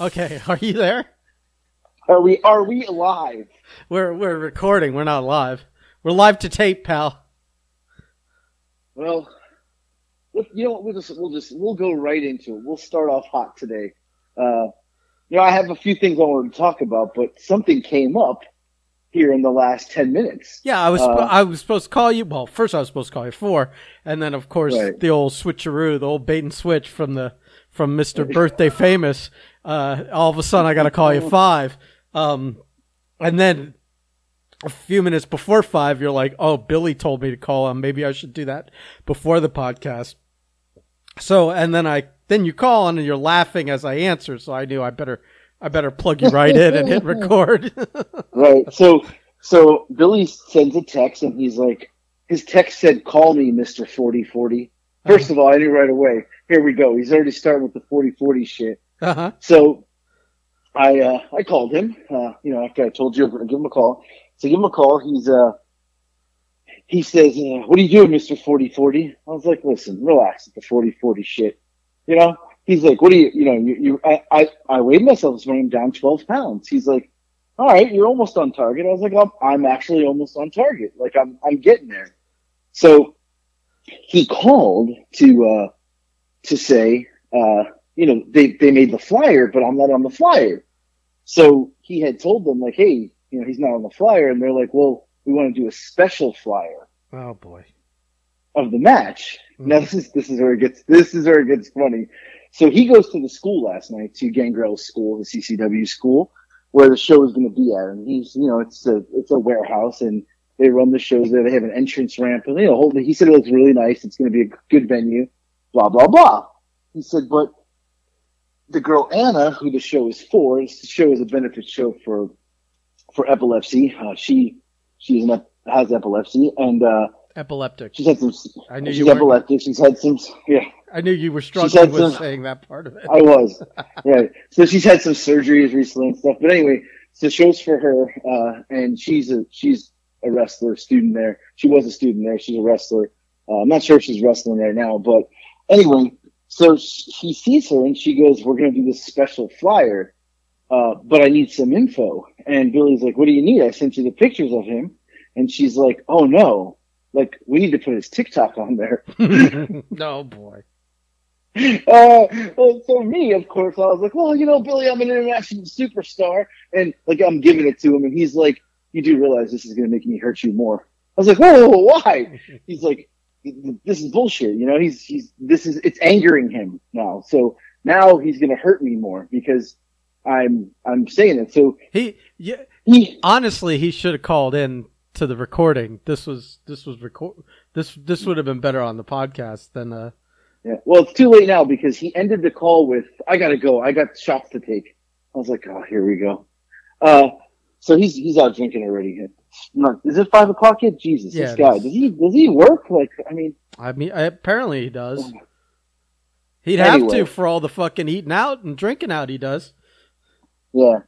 Okay, are you there? Are we are we live? We're we're recording. We're not live. We're live to tape, pal. Well, you know what? We'll just we'll just we'll go right into it. We'll start off hot today. Uh, you know, I have a few things I wanted to talk about, but something came up here in the last ten minutes. Yeah, I was Uh, I was supposed to call you. Well, first I was supposed to call you four, and then of course Right. the old switcheroo, the old bait and switch from the from Mister Birthday Famous. Uh, all of a sudden, I got to call you five, um, and then a few minutes before five, you're like, "Oh, Billy told me to call him. Maybe I should do that before the podcast." So, and then I then you call and you're laughing as I answer, so I knew I better I better plug you right in and hit record. Right. So so Billy sends a text and he's like, his text said, "Call me, Forty Forty." First of all, I knew right away. Here we go. He's already starting with the forty forty shit. Uh-huh. So I uh, I called him. Uh, you know, after I told you, to give him a call. So give him a call. He's uh he says, uh, "What are you doing, Mister Forty Forty?" I was like, "Listen, relax with the forty forty shit." You know, he's like, "What are you? You know, you, you I, I I weighed myself this morning. I'm down twelve pounds." He's like, "All right, you're almost on target." I was like, "I'm, I'm actually almost on target. Like I'm I'm getting there." So he called to uh to say, uh, you know, they they made the flyer, but I'm not on the flyer. So he had told them like, hey, you know, he's not on the flyer, and they're like, well, we want to do a special flyer Oh boy. of the match. Mm-hmm. Now this is this is where it gets this is where it gets funny. So he goes to the school last night to Gangrel's school, the CCW school, where the show is going to be at, and he's you know it's a it's a warehouse and they run the shows there. They have an entrance ramp, and you know, hold- he said it looks really nice. It's going to be a good venue. Blah blah blah. He said, but the girl Anna, who the show is for, this show is a benefit show for for epilepsy. Uh, she she's an, ep- has epilepsy, and uh, Epileptic. she's had some. I knew she's you epileptic. She's had some. Yeah, I knew you were struggling with some- saying that part of it. I was. right. So she's had some surgeries recently and stuff. But anyway, so shows for her, uh, and she's a she's a wrestler student there. She was a student there. She's a wrestler. Uh, I'm not sure if she's wrestling right now, but anyway, so sh- he sees her and she goes, "We're going to do this special flyer, uh, but I need some info." And Billy's like, "What do you need? I sent you the pictures of him." And she's like, "Oh no." Like we need to put his TikTok on there. no boy. Uh, well, for me, of course, I was like, well, you know, Billy, I'm an international superstar, and like I'm giving it to him, and he's like, you do realize this is going to make me hurt you more. I was like, whoa, whoa, whoa, why? He's like, this is bullshit. You know, he's he's this is it's angering him now. So now he's going to hurt me more because I'm I'm saying it. So He yeah, he honestly he should have called in to the recording. This was this was record this this would have been better on the podcast than uh Yeah. Well, it's too late now because he ended the call with, "I gotta go. I got shots to take." I was like, "Oh, here we go." Uh, so he's he's out drinking already. Not, is it five o'clock yet? Jesus, Yeah, this guy does he does he work? Like, I mean, I mean apparently he does. He'd have to for all the fucking eating out and drinking out he does. yeah,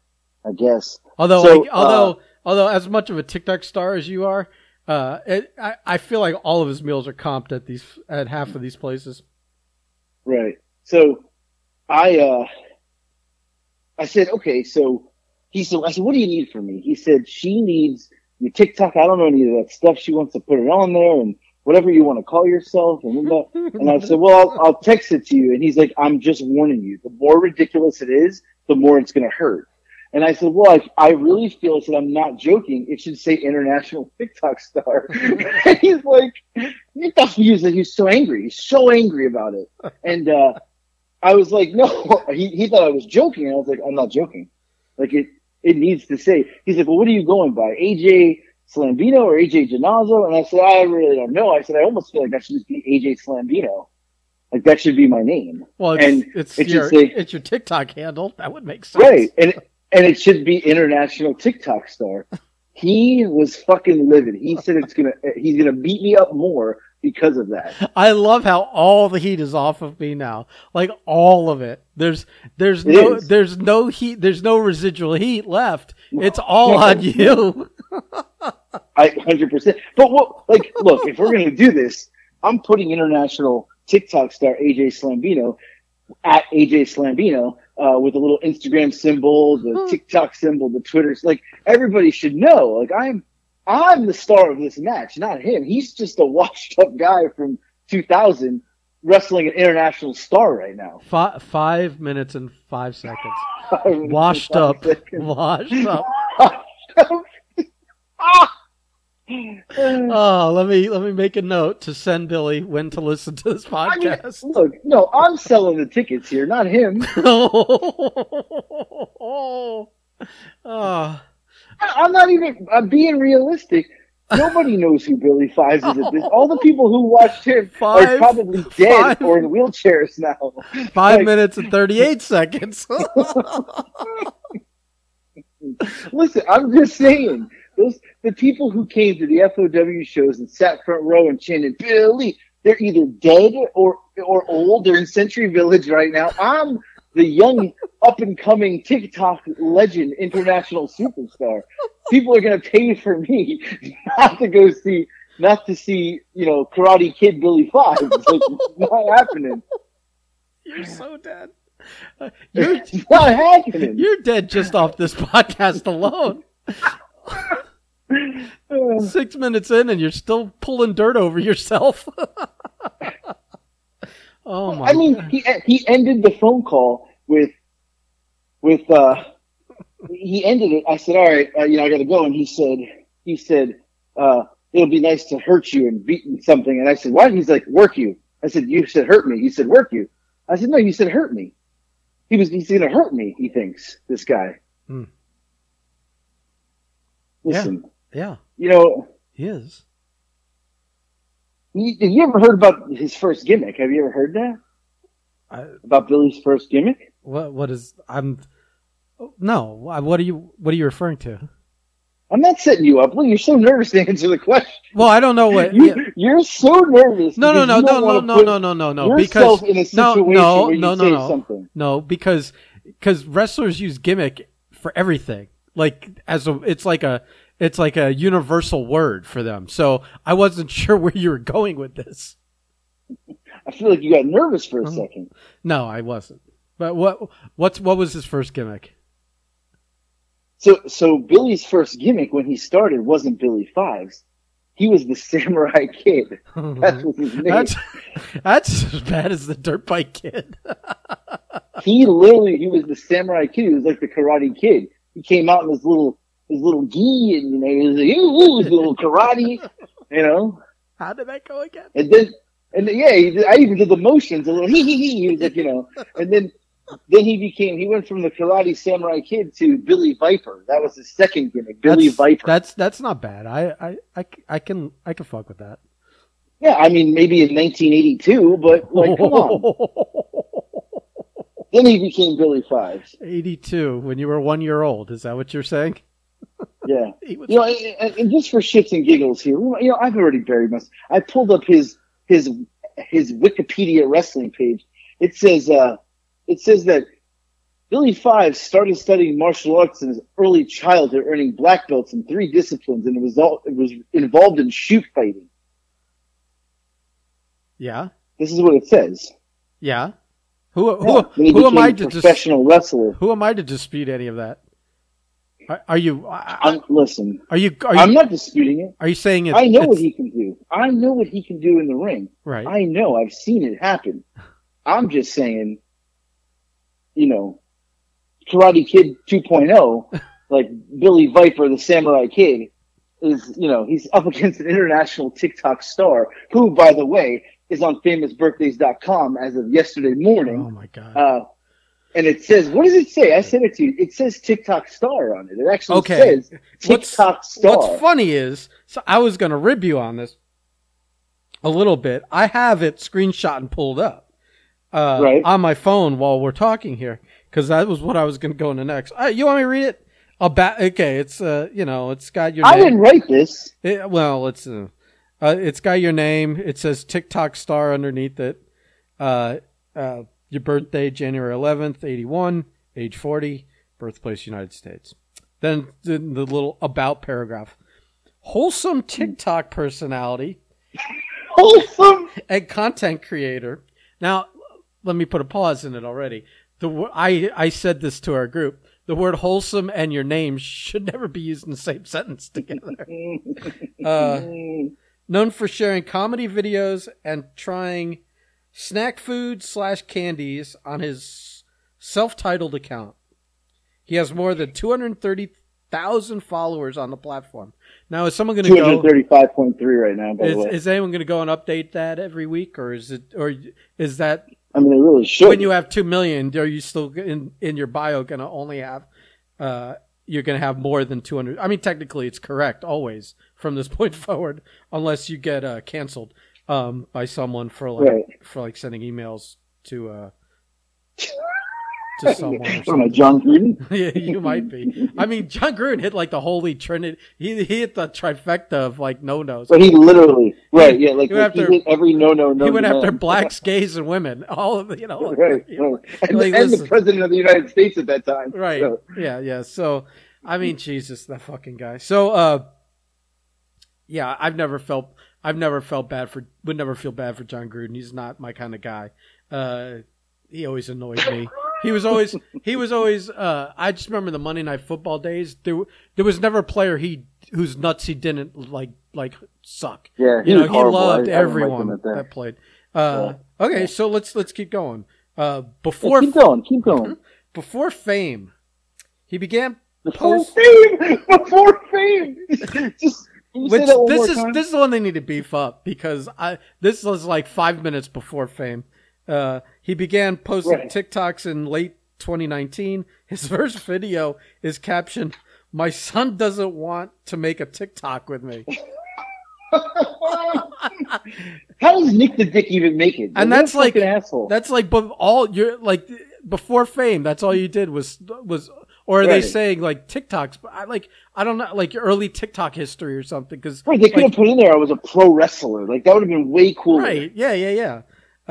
I guess. Although, So, like, although, although, as much of a TikTok star as you are, uh, it, I, I feel like all of his meals are comped at these at half of these places. Right. So I uh I said, okay, so he said I said, what do you need from me? He said she needs your TikTok. I don't know any of that stuff. She wants to put it on there and whatever you want to call yourself and and I said, Well I'll, I'll text it to you and he's like, I'm just warning you. The more ridiculous it is, the more it's gonna hurt. And I said, well, I, I really feel, said, I'm not joking. It should say international TikTok star. and he's like, he thought he was, he was so angry. He's so angry about it. And, uh, I was like, no, he, he thought I was joking. And I was like, I'm not joking. Like it, it needs to say, he's like, well, what are you going by? AJ Slambino or AJ Janazo? And I said, I really don't know. I said, I almost feel like that should just be AJ Slambino. Like that should be my name. Well, it's And it's it your say- it's your TikTok handle. That would make sense, Right. And and it should be international TikTok star. He was fucking livid. He said it's gonna he's gonna beat me up more because of that. I love how all the heat is off of me now. Like all of it. There's there's It no is. there's no heat. There's no residual heat left. It's all on you. I hundred percent. But what like look, if we're gonna do this, I'm putting international TikTok star AJ Slambino at AJ Slambino uh, with a little Instagram symbol, the TikTok symbol, the Twitter. Like everybody should know. Like I'm, I'm the star of this match, not him. He's just a washed up guy from 2000 wrestling an international star right now. Five, five minutes and five seconds. Washed up. Washed ah. up. Oh, let me let me make a note to send Billy when to listen to this I mean, podcast. look, no, I'm selling the tickets here, not him. oh, oh. I'm not even. I'm being realistic. Nobody knows who Billy Fives is at this. Oh. All the people who watched him are probably dead five- or in wheelchairs now. Five Like, minutes and thirty eight seconds. Listen, I'm just saying. Those the people who came to the FOW shows and sat front row and chanted Billy. They're either dead or or old. They're in Century Village right now. I'm the young, up and coming TikTok legend, international superstar. People are gonna pay for me not to go see, not to see, you know, Karate Kid Billy Five. It's like, not happening. You're so dead. Uh, You're It's not happening. you're dead just off this podcast alone. Six minutes in, and you're still pulling dirt over yourself. Oh my! I mean, he he ended the phone call with with uh he ended it. I said, "All right, uh, you know, I got to go." And he said, he said, uh, "It'll be nice to hurt you and beat you something." And I said, "What?" He's like, "Work you." I said, "You said hurt me." He said, "Work you." I said, "No, you said hurt me." He was he's gonna hurt me. He thinks this guy. Hmm. Listen, yeah, you know, he is. You, have you ever heard about his first gimmick? Have you ever heard that I, about Billy's first gimmick? what? What is? I'm. No. What are you? What are you referring to? I'm not setting you up. Look, you're so nervous to answer the question. Well, I don't know what. You, yeah. You're so nervous. No, no, no, no, no, no, no, no, no, no. Because in a no, situation no, where you no, say no, no, something. no. Because because wrestlers use gimmick for everything. Like as a, it's like a, it's like a universal word for them. So I wasn't sure where you were going with this. I feel like you got nervous for a Oh. second. No, I wasn't. But what, what's, what was his first gimmick? So, so Billy's first gimmick when he started wasn't Billy Fives. He was the Samurai Kid. Mm-hmm. That was his name. That's that's as bad as the dirt bike kid. He literally, he was the Samurai Kid. He was like the Karate Kid. He came out in his little, his little gi, and you know, he was like, ooh, ooh, his little karate, you know. How did that go again? And then, and then, yeah, he I even did the motions a little. Hee hee hee. He was like, you know, and then, then he became. He went from the Karate Samurai Kid to Billy Viper. That was his second gimmick, Billy that's, Viper. That's that's not bad. I, I, I, I can I can fuck with that. yeah, I mean, maybe in 1982, but like, come on. Then he became Billy Fives. 82 when you were one year old. Is that what you're saying? Yeah. Was, You know, and, and just for shits and giggles here, you know, I've already buried myself. I pulled up his his his Wikipedia wrestling page. It says uh, it says that Billy Five started studying martial arts in his early childhood, earning black belts in three disciplines, and it was all, it was involved in shoot fighting. yeah, This is what it says. yeah. Who who, Yeah. He who am I to dis- professional wrestler? who am I to dispute any of that? Are, are you I- I'm, listen, are you are you I'm not disputing it. are you saying it's, I know what he can do. I know what he can do in the ring. right? I know. I've seen it happen. I'm just saying, you know, Karate Kid 2.0, like Billy Viper, the Samurai Kid, is, you know, he's up against an international TikTok star who, by the way, is on famousbirthdays.com as of yesterday morning. oh my god. Uh, and it says, what does it say? I sent it to you. It says TikTok star on it. It actually Okay. says What's- TikTok star. What's funny is, so I was going to rib you on this a little bit. I have it screenshot and pulled up uh, Right. on my phone while we're talking here because that was what I was going to go into next. Uh, you want me to read it? About okay, it's uh, you know, it's got your. I name. didn't write this. It, well, it's uh, uh, it's got your name. It says TikTok star underneath it. Uh, uh, your birthday, January eleventh, eighty one, age forty, birthplace, United States. Then the, the little about paragraph. Wholesome TikTok personality Wholesome. and content creator. Now, let me put a pause in it already. the I I said this to our group. The word wholesome and your name should never be used in the same sentence together. Uh, known for sharing comedy videos and trying snack food slash candies on his self-titled account. He has more than two hundred thirty thousand followers on the platform. Now, is someone going to Two go? hundred thirty-five point three right now. By Is, the way, is anyone going to go and update that every week, or is it, or is that I mean, they really should. when you have two million? Are you still in in your bio going to only have? Uh, you're going to have more than two hundred. I mean, technically, it's correct always from this point forward, unless you get uh, canceled um, by someone for like Right. for like sending emails to uh, to someone. Am I. Jon Gruden? yeah, you might be. I mean, Jon Gruden hit like the holy trinity. He he hit the trifecta of like no nos. But he literally, right? Yeah, like, He like he hit every no, no, no. he went after blacks, gays, and women. All of the, you know, like, right, you know. And, like, and the president of the United States at that time. right? So, Yeah, yeah. So, I mean, Jesus, that fucking guy. So, uh, yeah, I've never felt, I've never felt bad for, would never feel bad for Jon Gruden. He's not my kind of guy. Uh, he always annoyed me. He was always, he was always. Uh, I just remember the Monday Night Football days. There, there was never a player he whose nuts he didn't like, like suck. yeah, he you know, he horrible. loved I- I like everyone that. played. Uh, okay, so let's let's keep going. Uh, before keep going, keep going. before fame, he began Before post. fame, before fame. Just Which say that one this is time? this is the one they need to beef up because I this was like five minutes before fame. Uh, he began posting Right. TikToks in late 2019. His first video is captioned, "My son doesn't want to make a TikTok with me," How does Nick the Dick even make it? And What that's like- fucking asshole. That's like, but all you're like before fame. That's all you did was was. Or are they saying like TikToks? But I like I don't know like early TikTok history or something because right, they could like- have put in there. I was a pro wrestler. Like that would have been way cooler. Right. Yeah, yeah, yeah.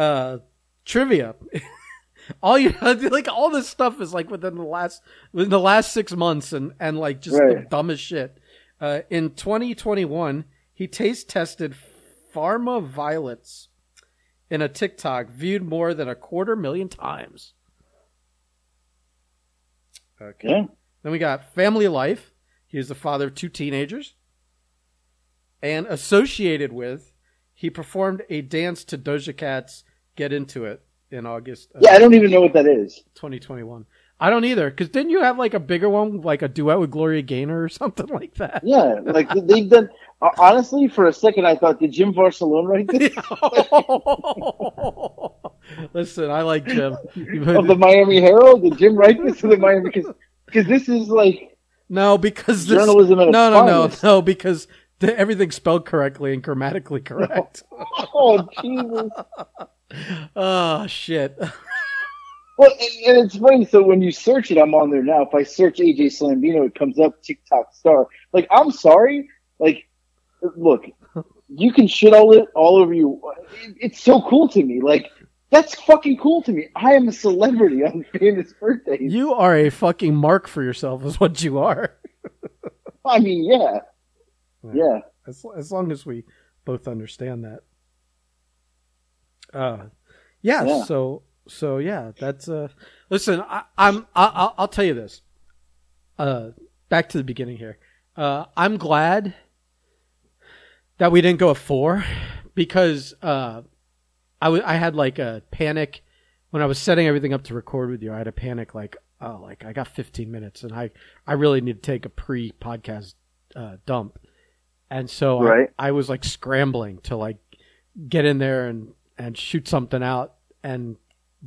Uh, trivia. all you like all this stuff is like within the last within the last six months and and like just the dumbest shit. Uh, in 2021, he taste tested Parma Violets in a TikTok viewed more than a quarter million times. Okay. Yeah. Then we got Family Life. He is the father of two teenagers. And associated with, he performed a dance to Doja Cat's Get Into It in August of Yeah, I don't even know what that is. 2021. I don't either, because didn't you have like a bigger one, like a duet with Gloria Gaynor or something like that? Yeah, like they've done. Honestly, for a second, I thought did Jim Barcelona write this Listen, I like Jim. of the Miami Herald? Did Jim write this to the Miami? Because this is like No, because this, Journalism no, no, no, finest. no, because the, everything's spelled correctly and grammatically correct. oh Jesus. oh shit! Well, and, and it's funny. So when you search it, I'm on there now. If I search AJ Slambino, it comes up TikTok star. Like, I'm sorry. Like, look, you can shit all it all over you. It's so cool to me. Like, that's fucking cool to me. I am a celebrity on famous birthdays. You are a fucking mark for yourself, is what you are. I mean, yeah, yeah. As as long as we both understand that. Uh, yeah. Yeah. So so yeah, that's uh. Listen, I, I'm I, I'll, I'll tell you this. Uh, back to the beginning here. Uh, I'm glad that we didn't go a four because uh, I I had like a panic when I was setting everything up to record with you. I had a panic like oh like I got 15 minutes and I I really need to take a pre podcast uh, dump, and so I- I, was like scrambling to like get in there and and shoot something out and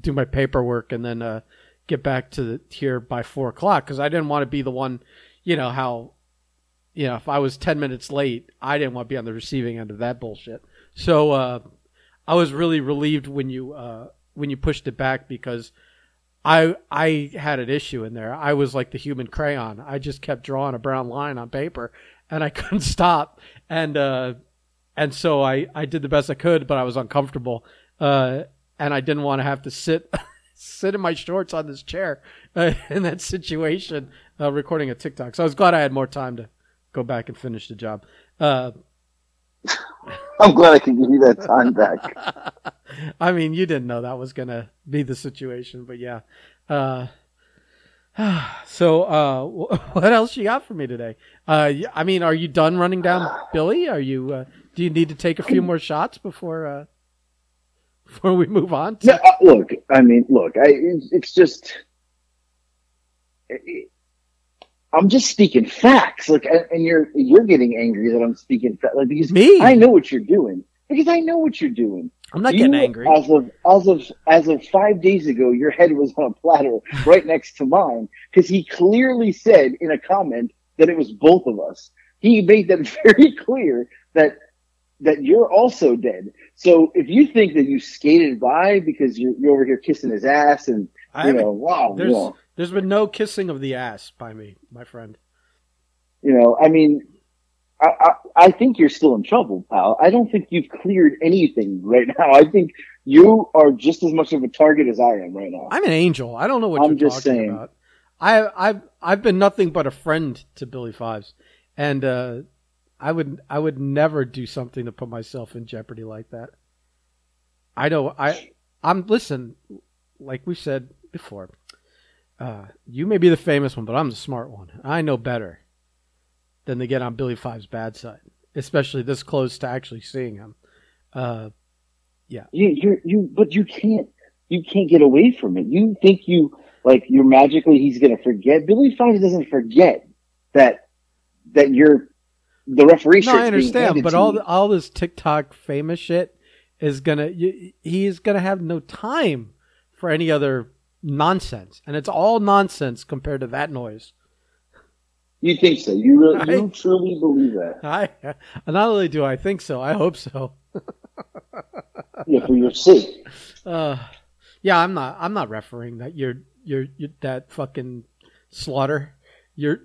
do my paperwork and then uh, get back to the, here by four o'clock because I didn't want to be the one, you know how, you know if I was ten minutes late, I didn't want to be on the receiving end of that bullshit. So uh, I was really relieved when you uh, when you pushed it back because I I had an issue in there. I was like the human crayon. I just kept drawing a brown line on paper and I couldn't stop. And uh, and so I I did the best I could, but I was uncomfortable. Uh, and I didn't want to have to sit sit in my shorts on this chair uh, in that situation uh, recording a TikTok. So I was glad I had more time to go back and finish the job. Uh, I'm glad I can give you that time back. I mean, you didn't know that was gonna be the situation, but yeah. Uh, so, uh, what else you got for me today? Uh, I mean, are you done running down Billy? Are you? Uh, do you need to take a few more shots before uh, before we move on? To- No, uh, look, I mean, look, I, it's, it's just, it, I'm just speaking facts. Like, and you're you're getting angry that I'm speaking facts, like because Me? I know what you're doing. Because I know what you're doing. I'm not You, getting angry. As of as of as of five days ago, your head was on a platter right next to mine because he clearly said in a comment that it was both of us. He made that very clear that that you're also dead. So if you think that you skated by because you're, you're over here kissing his ass and you know, wow, there's know, there's been no kissing of the ass by me, my friend. you know, I mean, I, I, I think you're still in trouble, pal. I don't think you've cleared anything right now. I think you are just as much of a target as I am right now. I'm an angel. I don't know what I'm you're just talking saying. about. I I've I've been nothing but a friend to Billy Fives, and uh, I would I would never do something to put myself in jeopardy like that. I know I I'm listen, like we said before. Uh, you may be the famous one, but I'm the smart one. I know better than to get on Billy Fives' bad side, especially this close to actually seeing him. Uh, You, you're, you, but you can't, you can't get away from it. You think you, like, you're magically, he's going to forget. Billy Fives doesn't forget that, that you're the referee. No, I understand, but all you. all this TikTok famous shit is gonna y- he's gonna have no time for any other nonsense, and it's all nonsense compared to that noise. you think so. You really, you truly believe that. I not only do I think so, I hope so. Yeah, for your sake. Uh, yeah, I'm not I'm not refereeing that. You're you're, you're that fucking slaughter. You're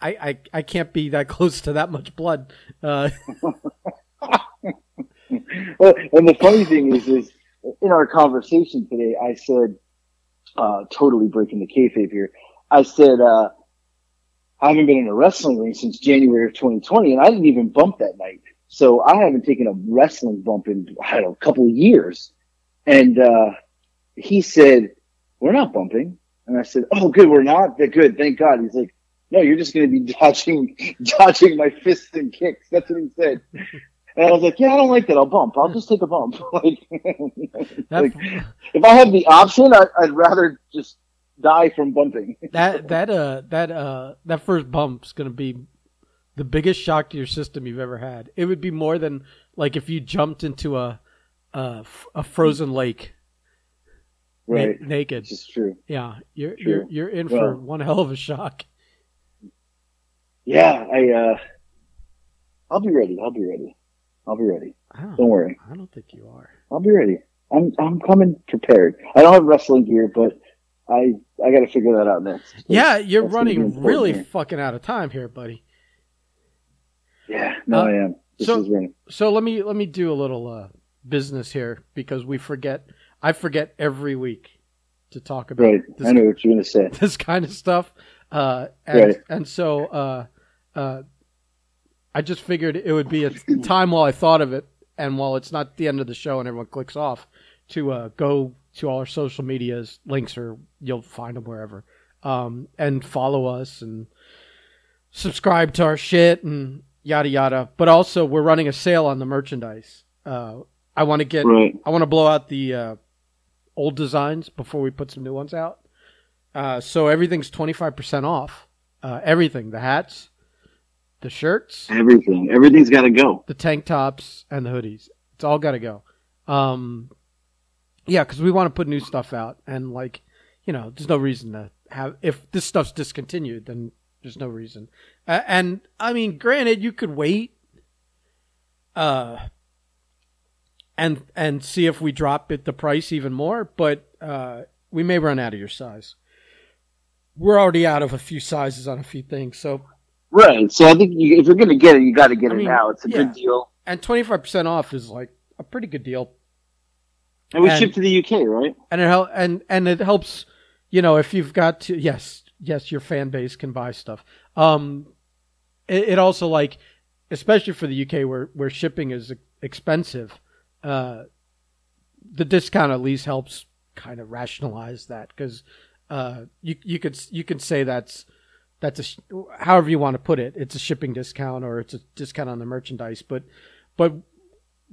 I, I I can't be that close to that much blood. Uh, Well, and the funny thing is, is in our conversation today, I said, uh, totally breaking the kayfabe here. I said, uh, I haven't been in a wrestling ring since January of 2020, and I didn't even bump that night. So I haven't taken a wrestling bump in, I don't know, a couple of years. And, uh, he said, we're not bumping. And I said, oh, good, we're not? Good, thank God. He's like, no, you're just going to be dodging, dodging my fists and kicks. That's what he said. And I was like, yeah, I don't like that. I'll bump. I'll just take a bump. like, like, if I had the option, I, I'd rather just die from bumping. that that uh that uh that first bump's gonna be the biggest shock to your system you've ever had. It would be more than like if you jumped into a a frozen lake na- Right. naked. Which is true. Yeah, you're True. you're you're in for Well- one hell of a shock. Yeah, I, uh, I'll be ready. I'll be ready. I'll be ready. Don't, Don't worry. I don't think you are. I'll be ready. I'm, I'm coming prepared. I don't have wrestling gear, but I, I gotta figure that out next. Yeah, you're That's gonna be running really here. fucking out of time here, buddy. Yeah, no, Uh, I am. This so- is running. So let me let me do a little uh, business here because we forget. I forget every week to talk about Right. this I know what you're gonna say. this kind of stuff. Uh, and, Right. and so uh, uh, I just figured it would be a time while I thought of it, and while it's not the end of the show and everyone clicks off, to uh, go to all our social medias, links or you'll find them wherever, um, and follow us and subscribe to our shit and yada yada. But also, we're running a sale on the merchandise. Uh, I want to get Right. I want to blow out the uh, old designs before we put some new ones out. Uh, so everything's twenty five percent off. Uh, everything, the hats, the shirts, Everything. Everything's gotta go. the tank tops, and the hoodies. It's all got to go. Um, yeah, because we want to put new stuff out, and like, you know, there's no reason to have if this stuff's discontinued, then there's no reason. Uh, and I mean, granted, you could wait, uh, and and see if we drop it the price even more, but uh, we may run out of your size. We're already out of a few sizes on a few things, so Right. So I think you, if you're gonna get it, you gotta get I it mean, now. It's a yeah. good deal. and twenty five percent off is like a pretty good deal. And we And- ship to the UK, right? and it hel- and and it helps you know if you've got to yes yes your fan base can buy stuff um it, it also like especially for the uk where where shipping is expensive uh the discount at least helps kind of rationalize that because uh, you you could you could say that's that's a however you want to put it. It's a shipping discount or it's a discount on the merchandise, but but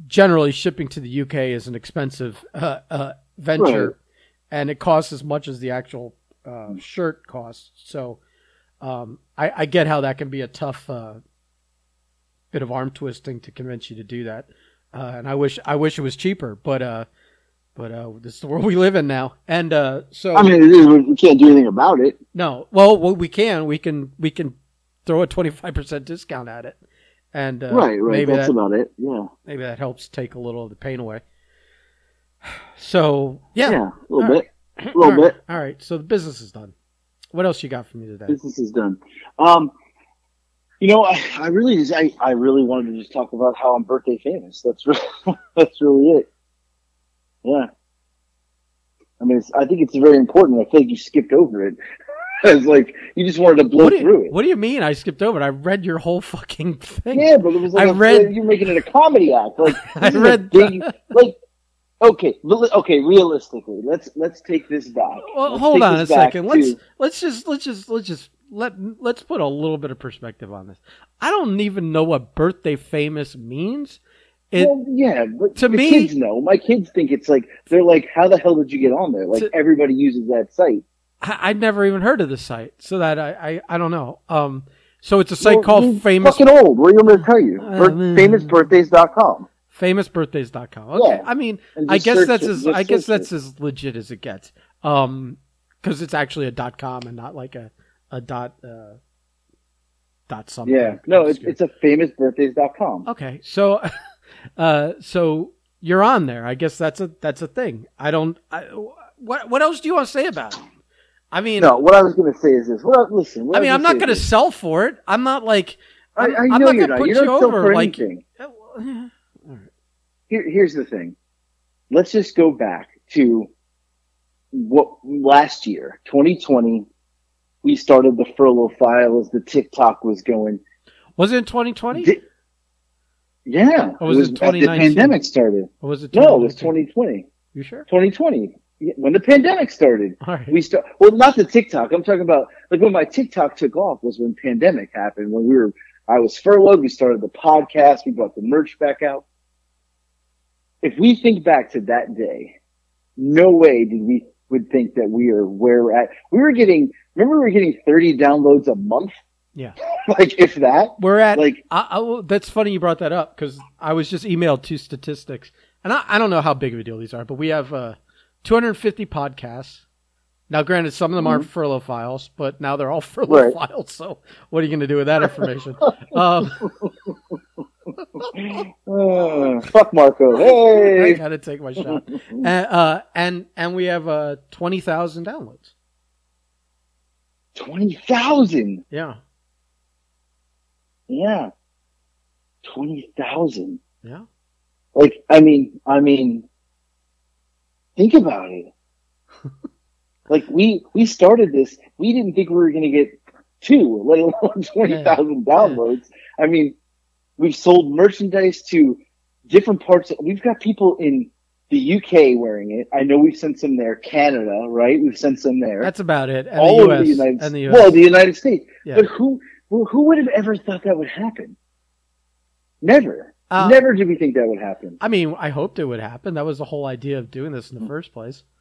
generally shipping to the UK is an expensive uh, uh, venture, Right. and it costs as much as the actual uh, shirt costs. So um, I, I get how that can be a tough uh, bit of arm twisting to convince you to do that. Uh, and I wish I wish it was cheaper, but uh, but uh, this is the world we live in now. And uh, so I mean, we can't do anything about it. no, well, well, we can we can we can throw a twenty five percent discount at it, and uh, right, right. Maybe That's that about it. Yeah. maybe that helps take a little of the pain away. So yeah, Yeah, a little All bit. A little All right. bit. All right, so the business is done. What else you got for me today? Business is done. Um, you know, I, I really just, I, I really wanted to just talk about how I'm birthday famous. That's really, that's really it. Yeah. I mean, it's, I think it's very important. I feel like you skipped over it. it's like you just wanted to blow What do, through you, it. what do you mean? I skipped over it. I read your whole fucking thing. Yeah, but it was like I a- read- you're making it a comedy act. Like I this is a read- big, like okay, okay. Realistically, let's let's take this back. Well, Let's hold on a second. Let's let's just let's just let's just let let's put a little bit of perspective on this. I don't even know what birthday famous means. It well, yeah, but to me- kids know. My kids think it's like they're like, "How the hell did you get on there?" Like To- everybody uses that site. I, I'd never even heard of the site, so that I I, I don't know. Um, so it's a site Well, called famous Fucking old. What do you me to tell you? Uh, Bir- famousbirthdays.com. famousbirthdays.com. Okay, Yeah. I mean, I guess that's it. as Just I guess that's it. as legit as it gets. Um, because it's actually a dot com and not like a a dot uh dot something. Yeah, no, it's it's a famousbirthdays.com. Okay, so, uh, so you're on there. I guess that's a that's a thing. I don't. I, what what else do you want to say about it? I mean, No, what I was going to say is this. Well, listen. What I mean, was I'm not going to sell for it. I'm not like. I, I'm, I know not you're not. put You you don't sell over. Like, anything. Here, here's the thing. Let's just go back to what last year, 2020. We started the furlough file as the TikTok was going. was it in 2020 Di- yeah, oh, Or was it as the 2019? pandemic started. or was it? No, it was 2020. You sure? 2020 Yeah, when the pandemic started. Right. We start well, not the TikTok. I'm talking about like when my TikTok took off was when pandemic happened. When we were, I was furloughed. We started the podcast. We brought the merch back out. If we think back to that day, no way did we would think that we are where we're at. We were getting. Remember, we were getting 30 downloads a month. Yeah. like if that. We're at Like I, I, that's funny you brought that up because I was just emailed two statistics, and I, I don't know how big of a deal these are, but we have uh, 250 podcasts. Now, granted, some of them aren't furlough files, but now they're all furlough Right. files. So, what are you going to do with that information? um, uh, fuck Marco. I Hey, got to take my shot. And, uh, and and we have uh, 20,000 downloads. twenty thousand. Yeah, Yeah, twenty thousand. yeah. Like, I mean, I mean, think about it. like we we started this, we didn't think we were going to get two, let alone twenty thousand downloads. I mean, we've sold merchandise to different parts. Of, we've got people in the UK wearing it. I know we've sent some there. Canada, right? We've sent some there. That's about it. And All the over US. the United and the States. US. Well, the United States. Yeah. But who well, who would have ever thought that would happen? Never. Uh, Never did we think that would happen. I mean, I hoped it would happen. That was the whole idea of doing this in the first place.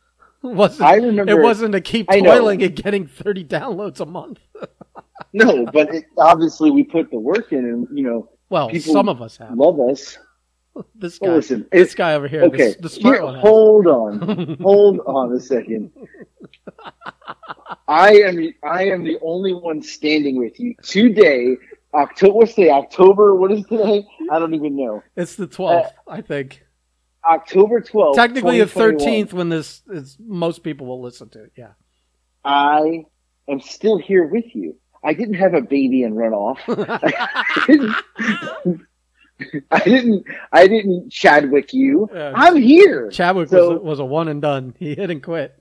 It wasn't I remember it wasn't to keep toiling and getting 30 downloads a month. No, but it, obviously we put the work in, and you know, Well, some of us have. love us. This guy, listen, this guy over here, Okay, the, the smart here, one. has. hold on, hold on a second. I am I am the only one standing with you today. October, what's today? October. What is today? I don't even know. It's the 12th, Uh, I think. October twelfth. Technically the 13th when this is most people will listen to it. Yeah. I am still here with you. I didn't have a baby and run off. I didn't. I didn't. Chadwick you. Yeah. I'm here. Chadwick So- was, a, was a one and done. He hit and quit.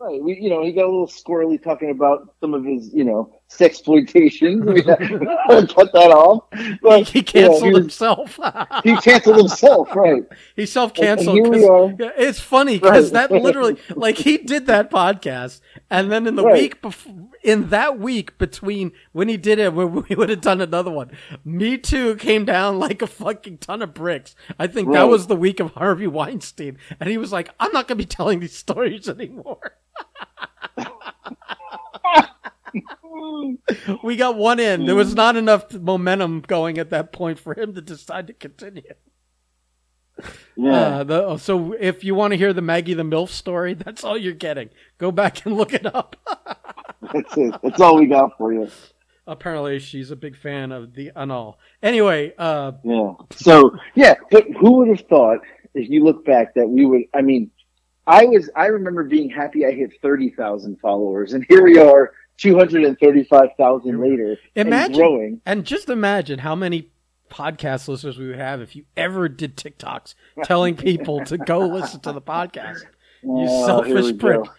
Right. We, you know, he got a little squirrely talking about some of his, you know, sexploitation. We had to cut that off. But, he canceled yeah, he was- himself. He canceled himself, right? he. Here we are. It's funny because Right. that literally, like, he did that podcast, and then in the Right. week before, in that week between when he did it, when we would have done another one, Me Too came down like a fucking ton of bricks. I think that was the week of Harvey Weinstein, and he was like, "I'm not going to be telling these stories anymore." We got one in. There was not enough momentum going at that point for him to decide to continue. Yeah. Uh, the, so if you want to hear the Maggie the MILF story, that's all you're getting. Go back and look it up. That's it. That's all we got for you. Apparently, she's a big fan of the Anal. Anyway, uh, Yeah. So yeah, but who would have thought if you look back that we would? I mean, I was. I remember being happy I hit thirty thousand followers, and here we are, two hundred and thirty-five thousand later, Imagine- and growing. and just imagine how many podcast listeners we would have if you ever did TikToks telling people to go listen to the podcast. You Oh, selfish prick. go.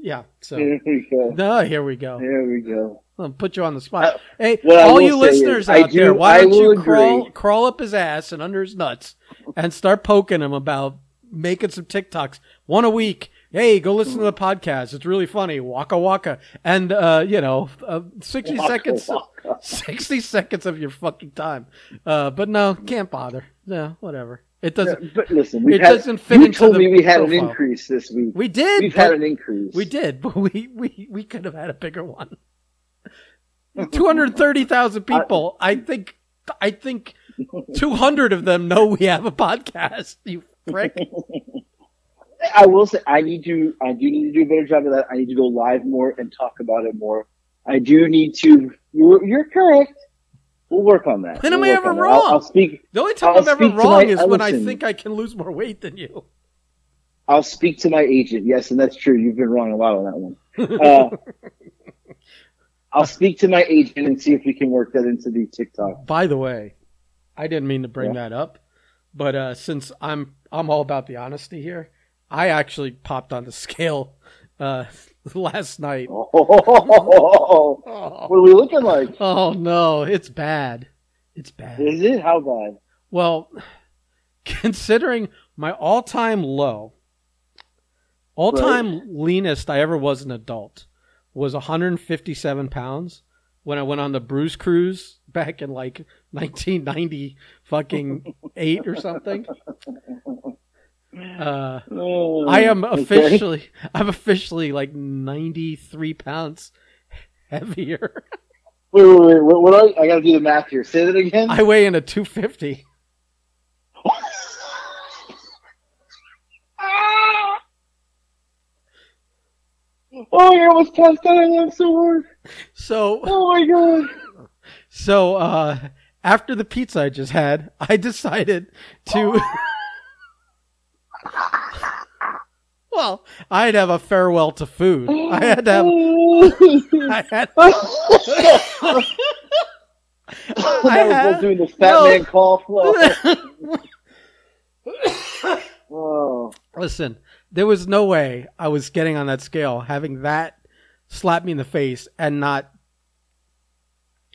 Yeah. So, Here we go. no, here we go. Here we go. I'll put you on the spot. Uh, hey, all you listeners is, out there, why I don't you crawl crawl up his ass and under his nuts and start poking him about making some TikToks one a week. Hey, go listen to the podcast. It's really funny. Waka waka, and uh, you know, uh, sixty Waka seconds, waka. sixty seconds of your fucking time. Uh, but no, can't bother. No, whatever. It doesn't. But listen, we It had, doesn't fit you into told me we had an increase this week. We did. We've had an increase. We did, but we we, we could have had a bigger one. Two hundred thirty thousand people. I think I think two hundred of them know we have a podcast. You prick. I will say I need to. I do need to do a better job of that. I need to go live more and talk about it more. I do need to. You're, you're correct. We'll work on that. When am We'll I ever on that. I'll, wrong? I'll speak. The only time I'll I'm ever wrong my- is when I think I can lose more weight than you. I'll speak to my agent. Yes, and that's true. You've been wrong a lot on that one. Uh, I'll speak to my agent and see if we can work that into the TikTok. By the way, I didn't mean to bring Yeah. that up, but uh, since I'm I'm all about the honesty here, I actually popped on the scale uh, last night. Oh, Oh, what are we looking like? oh no, it's bad. It's bad. Is it? How bad? Well, considering my all-time low, all-time leanest I ever was an adult was 157 pounds when I went on the Bruce Cruise back in like 1990 fucking eight or something. Uh, Oh, I am okay. officially, I'm officially like 93 pounds heavier. Wait, wait, wait. What, what are, I got to do the math here. Say that again. I weigh in a 250. Oh, you're almost past that. I laughed so hard. So, Oh my god. So uh, after the pizza I just had, I decided to. well, I'd have a farewell to food. I had to have. I had. I had- doing the fat no. man cough. Oh, Listen, there was no way I was getting on that scale having that slap me in the face and not.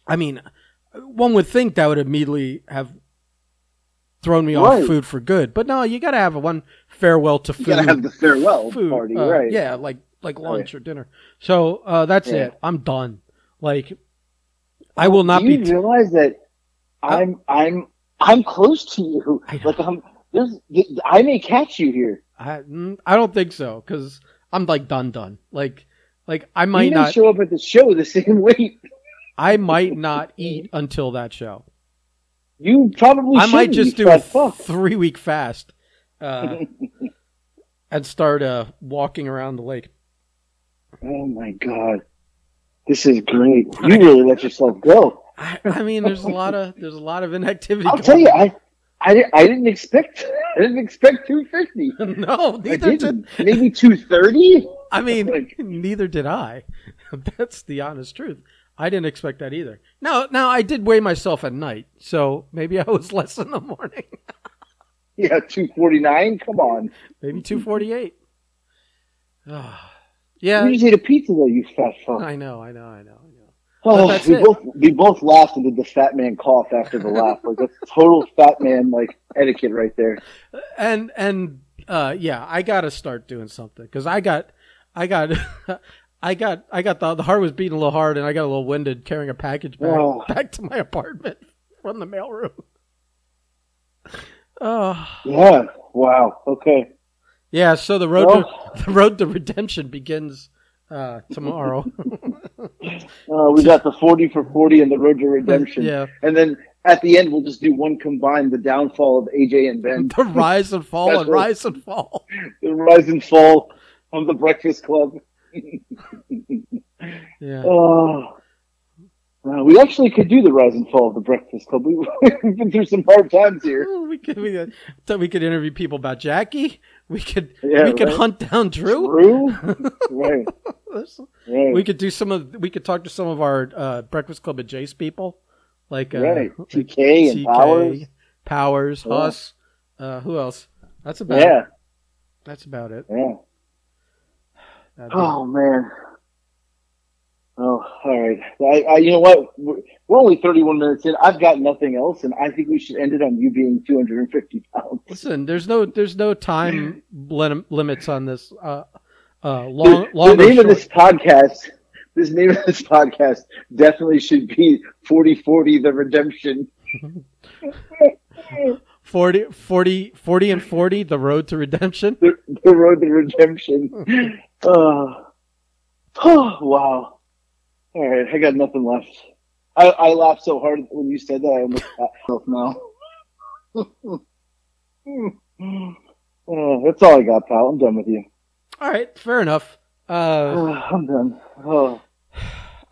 I mean, one would think that would immediately have thrown me Right. off food for good, but no, you got to have a one farewell to you food. gotta have the farewell food, party, uh, right? Yeah, like like lunch or dinner. So uh, that's Yeah. it. I'm done. Like, I will not Do you be. realize that I'm I'm I'm close to you. I. Like I'm. There's, I may catch you here. I, mm, I don't think so because I'm like done, done. Like, like I might not. show up at the show the same weight. I might not eat until that show. You probably. I might just do a fuck. three week fast uh, and start uh, walking around the lake. Oh my god, this is great. You really let yourself go. I, I mean, there's a lot of there's a lot of inactivity. I'll tell you, I, I, I didn't expect, I didn't expect 250. no, I neither did. Maybe 230. I mean, Like- neither did I. That's the honest truth. I didn't expect that either. Now, now I did weigh myself at night, so maybe I was less in the morning. Yeah, 249. Come on. maybe two forty eight. yeah, You just ate a pizza though, you fat fuck. I know, I know, I know, I know. Oh, we it. both we both laughed and did the fat man cough after the laugh. Like that's total fat man like etiquette right there. and and uh yeah i gotta start doing something because i got i got i got i got the, the heart was beating a little hard and i got a little winded carrying a package back, Oh. back to my apartment from the mailroom oh Yeah. Wow. Okay. yeah so the road Well- to the road to redemption begins uh tomorrow Uh, we got the forty for forty and the road to redemption. yeah And then at the end, we'll just do one combined: the downfall of AJ and Ben, the rise and fall and rise and fall the rise and fall of the Breakfast Club. yeah Oh. Uh, we actually could do the rise and fall of the Breakfast Club. We, we've been through some hard times here. We could we we could interview people about Jackie. We could Yeah, we could hunt down Drew. True. right. Right. We could do some of we could talk to some of our uh, Breakfast Club and Jace people, like uh, right. like TK and TK, Powers. Powers, Yeah. Huss. Uh, who else? That's about Yeah. it. That's about it. Yeah. That'd Oh man. Oh, all right. I, I, you know what? We're we're only 31 minutes in. I've got nothing else, and I think we should end it on you being 250 pounds. Listen, there's no there's no time lim- limits on this. Uh, uh, The, long, the long or name of this podcast, this name of this podcast definitely should be 4040 The Redemption. 40, 40, 40 and 40, the road to redemption. The, the Road to Redemption. Oh. oh, wow. All right. I got nothing left. I, I laughed so hard when you said that I almost got myself now. oh, that's all I got, pal. I'm done with you. All right, fair enough. Uh, Oh, I'm done. Oh,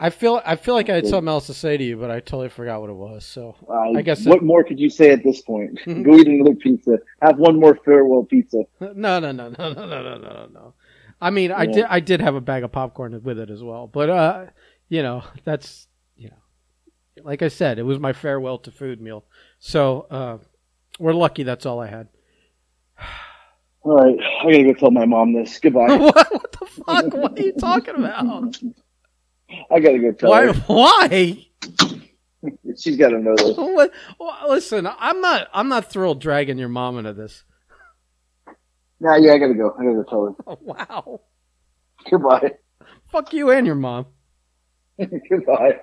I feel I feel like I had something else to say to you, but I totally forgot what it was. So I, I guess What more could you say at this point? Mhm. Go eat another pizza. Have one more farewell pizza. no, no, no, no, no, no, no, no, no. I mean, I did I did have a bag of popcorn with it as well, but uh, you know, that's you know, like I said, it was my farewell to food meal. So uh, we're lucky. That's all I had. All right, I gotta go tell my mom this. Goodbye. what, what the fuck? What are you talking about? I gotta go tell Why? her. Why? She's gotta know this. What, well, listen, I'm not. I'm not thrilled dragging your mom into this. Nah, yeah, I gotta go. I gotta go tell her. Oh, wow. Goodbye. Fuck you and your mom. Goodbye.